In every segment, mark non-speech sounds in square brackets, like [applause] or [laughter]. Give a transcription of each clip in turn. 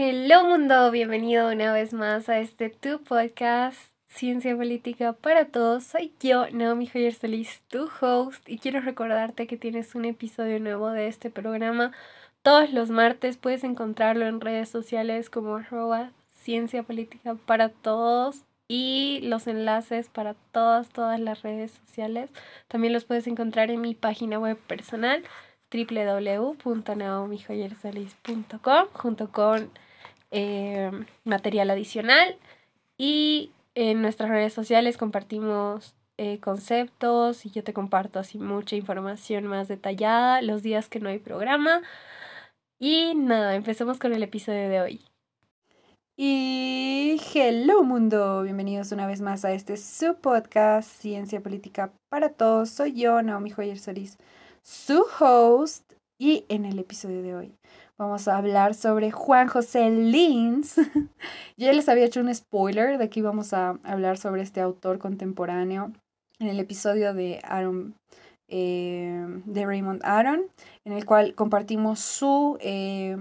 Hello mundo, bienvenido una vez más a este tu podcast Ciencia Política para Todos. Soy yo, Naomi Joyer Solís, tu host, y quiero recordarte que tienes un episodio nuevo de este programa todos los martes. Puedes encontrarlo en redes sociales como arroba Ciencia Política para Todos y los enlaces para todas, todas las redes sociales. También los puedes encontrar en mi página web personal www.naomijoyersolis.com junto con eh, material adicional y en nuestras redes sociales compartimos eh, conceptos y yo te comparto así mucha información más detallada los días que no hay programa. Y nada, empecemos con el episodio de hoy. Y hello mundo, bienvenidos una vez más a este su podcast Ciencia Política para Todos. Soy yo, Naomi Joyer Solís, su host. Y en el episodio de hoy vamos a hablar sobre Juan José Lins. Yo [laughs] ya les había hecho un spoiler de que íbamos a hablar sobre este autor contemporáneo en el episodio de Aaron, eh, de Raymond Aaron, en el cual compartimos su eh,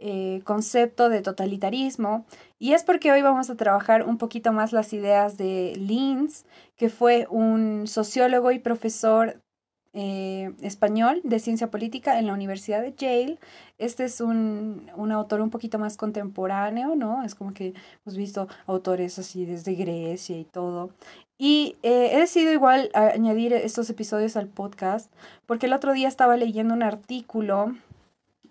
eh, concepto de totalitarismo. Y es porque hoy vamos a trabajar un poquito más las ideas de Lins, que fue un sociólogo y profesor eh, español de ciencia política en la Universidad de Yale. Este es un, un, autor un poquito más contemporáneo, ¿no? Es como que hemos visto autores así desde Grecia y todo. Y eh, he decidido igual añadir estos episodios al podcast porque el otro día estaba leyendo un artículo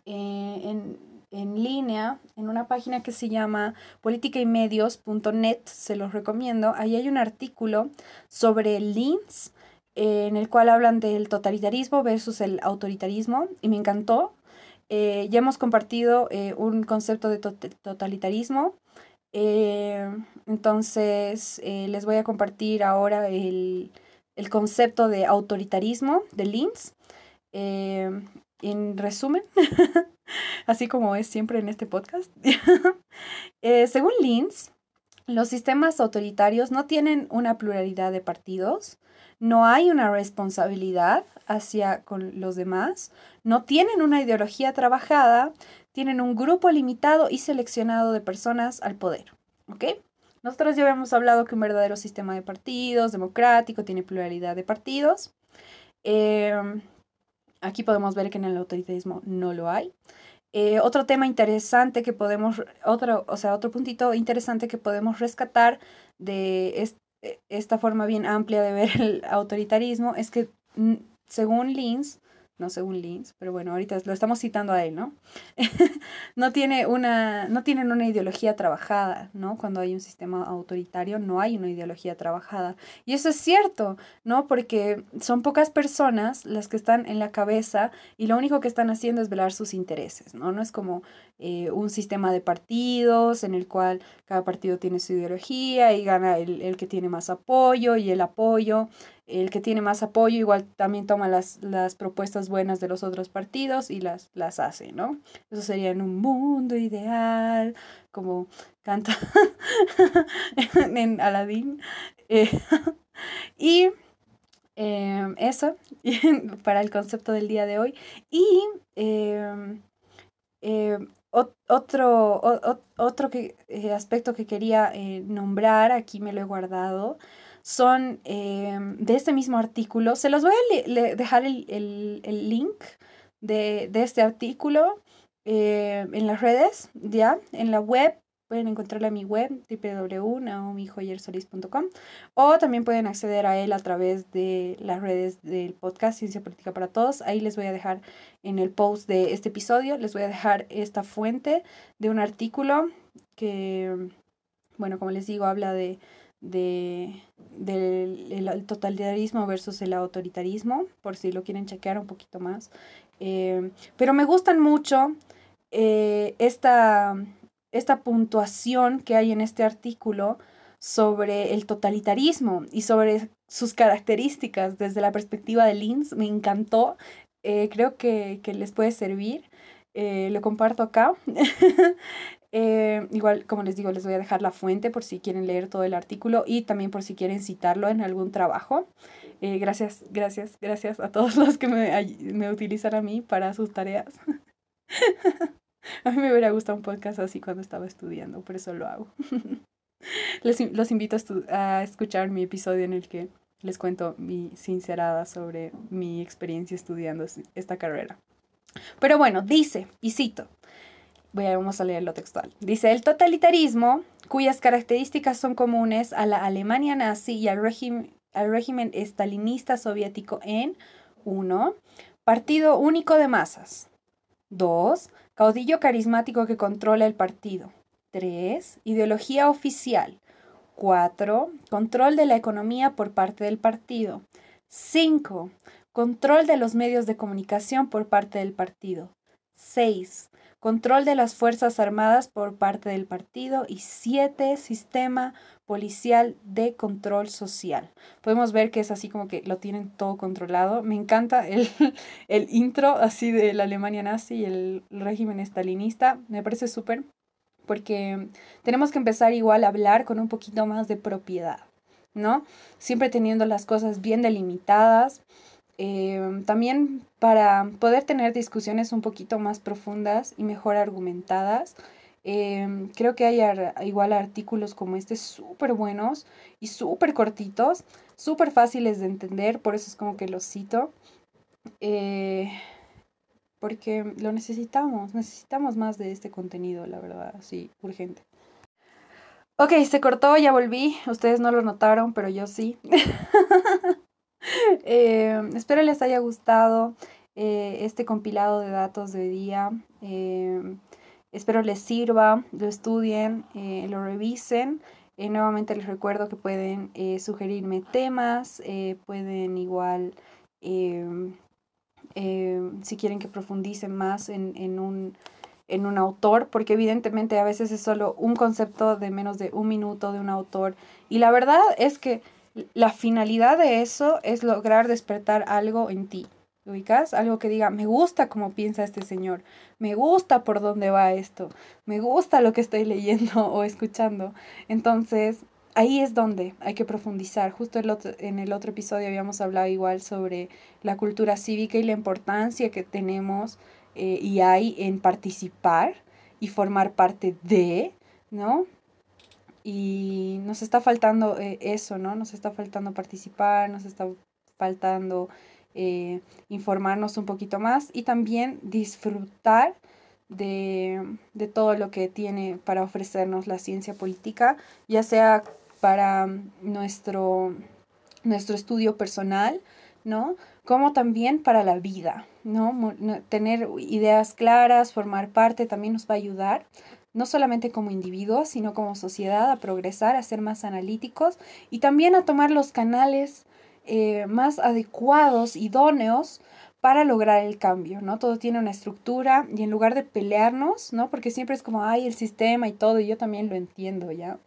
eh, en, en línea en una página que se llama politicaymedios.net, se los recomiendo. Ahí hay un artículo sobre Linz eh, en el cual hablan del totalitarismo versus el autoritarismo y me encantó. Eh, ya hemos compartido eh, un concepto de totalitarismo. entonces, les voy a compartir ahora el, el concepto de autoritarismo de Linz. en resumen, [laughs] así como es siempre en este podcast. [laughs] según Linz, los sistemas autoritarios no tienen una pluralidad de partidos, no hay una responsabilidad hacia con los demás, no tienen una ideología trabajada, tienen un grupo limitado y seleccionado de personas al poder. ¿Ok? Nosotros ya habíamos hablado que un verdadero sistema de partidos democrático tiene pluralidad de partidos. Em, aquí podemos ver que en el autoritarismo no lo hay. Eh, otro tema interesante que podemos, otro, o sea, otro puntito interesante que podemos rescatar de este e, esta forma bien amplia de ver el autoritarismo es que, según Linz, no según Linz, pero bueno, ahorita lo estamos citando a él, ¿no? [laughs] no, tiene una, no tienen una ideología trabajada, ¿no? Cuando hay un sistema autoritario no hay una ideología trabajada. Y eso es cierto, ¿no? Porque son pocas personas las que están en la cabeza y lo único que están haciendo es velar sus intereses, ¿no? No es como eh, un sistema de partidos en el cual cada partido tiene su ideología y gana el, el que tiene más apoyo y el apoyo el que tiene más apoyo igual también toma las, las propuestas buenas de los otros partidos y las, las hace, ¿no? Eso sería en un mundo ideal, como canta [laughs] en Aladdin. Eh, [laughs] y em, eso [laughs] para el concepto del día de hoy. Y em, em, otro, otro que, eh, aspecto que quería eh, nombrar, aquí me lo he guardado, son em, de este mismo artículo. Se los voy a dejar el, el, link de, de, este artículo eh, en las redes, ya, en la web. Pueden encontrarla en mi web, www.naomijoyersolis.com o también pueden acceder a él a través de las redes del podcast Ciencia Política para Todos. Ahí les voy a dejar en el post de este episodio, les voy a dejar esta fuente de un artículo que, bueno, como les digo, habla de, de, del totalitarismo versus el autoritarismo, por si lo quieren chequear un poquito más. Eh, pero me gustan mucho eh, esta, esta puntuación que hay en este artículo sobre el totalitarismo y sobre sus características desde la perspectiva de Linz. Me encantó. Eh, creo que, que, les puede servir. lo comparto acá. [laughs] Eh, igual, como les digo, les voy a dejar la fuente por si quieren leer todo el artículo y también por si quieren citarlo en algún trabajo. Eh, gracias, gracias, gracias a todos [laughs] los que me, me utilizan a mí para sus tareas. [laughs] A mí me hubiera gustado un podcast así cuando estaba estudiando, por eso lo hago. [laughs] Les, los invito a, a escuchar mi episodio en el que les cuento mi sincerada sobre mi experiencia estudiando esta carrera. Pero bueno, dice, y cito, voy a, vamos a leer lo textual. Dice, el totalitarismo, cuyas características son comunes a la Alemania nazi y al, régimen, al régimen estalinista soviético en 1. Partido único de masas. 2. Caudillo carismático que controla el partido. 3. Ideología oficial. 4. Control de la economía por parte del partido. 5. Control de los medios de comunicación por parte del partido. 6. Control de las Fuerzas Armadas por parte del partido. Y 7. Sistema policial de control social. Podemos ver que es así como que lo tienen todo controlado. Me encanta el, [laughs] el intro así de la Alemania nazi y el régimen estalinista. Me parece súper porque tenemos que empezar igual a hablar con un poquito más de propiedad, ¿no? Siempre teniendo las cosas bien delimitadas. Eh, también para poder tener discusiones un poquito más profundas y mejor argumentadas. Eh, creo que hay igual artículos como este súper buenos y súper cortitos, súper fáciles de entender, por eso es como que los cito. Eh, porque lo necesitamos, necesitamos más de este contenido, la verdad, sí, urgente. Ok, se cortó, ya volví, ustedes no lo notaron, pero yo sí. [laughs] [laughs] Eh, espero les haya gustado eh, este compilado de datos de día. Eh, espero les sirva, lo estudien, lo revisen. nuevamente les recuerdo que pueden sugerirme temas, pueden igual si quieren que profundice más en, en, un, en un autor, porque evidentemente a veces es solo un concepto de menos de un minuto de un autor. Y la verdad es que la finalidad de eso es lograr despertar algo en ti. ¿Ubicas? Algo que diga, me gusta cómo piensa este señor, me gusta por dónde va esto, me gusta lo que estoy leyendo o escuchando. Entonces, ahí es donde hay que profundizar. Justo en el otro episodio habíamos hablado igual sobre la cultura cívica y la importancia que tenemos eh, y hay en participar y formar parte de, ¿no? Y nos está faltando eh, eso, ¿no? Nos está faltando participar, nos está faltando eh, informarnos un poquito más y también disfrutar de, de todo lo que tiene para ofrecernos la ciencia política, ya sea para nuestro, nuestro estudio personal, ¿no? Como también para la vida, ¿no? Tener ideas claras, formar parte también nos va a ayudar, no solamente como individuos, sino como sociedad a progresar, a ser más analíticos y también a tomar los canales eh, más adecuados, idóneos para lograr el cambio, ¿no? Todo tiene una estructura y en lugar de pelearnos, ¿no? Porque siempre es como, ay, el sistema y todo, y yo también lo entiendo, ¿ya?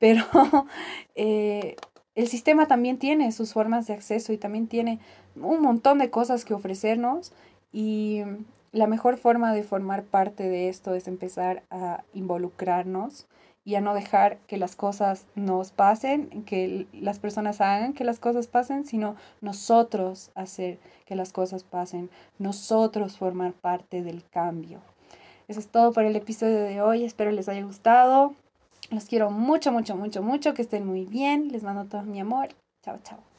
pero [laughs] eh, el sistema también tiene sus formas de acceso y también tiene un montón de cosas que ofrecernos y la mejor forma de formar parte de esto es empezar a involucrarnos y a no dejar que las cosas nos pasen, que las personas hagan que las cosas pasen, sino nosotros hacer que las cosas pasen, nosotros formar parte del cambio. Eso es todo por el episodio de hoy, espero les haya gustado. Los quiero mucho, mucho, mucho, mucho. Que estén muy bien. Les mando todo mi amor. Chao, chao.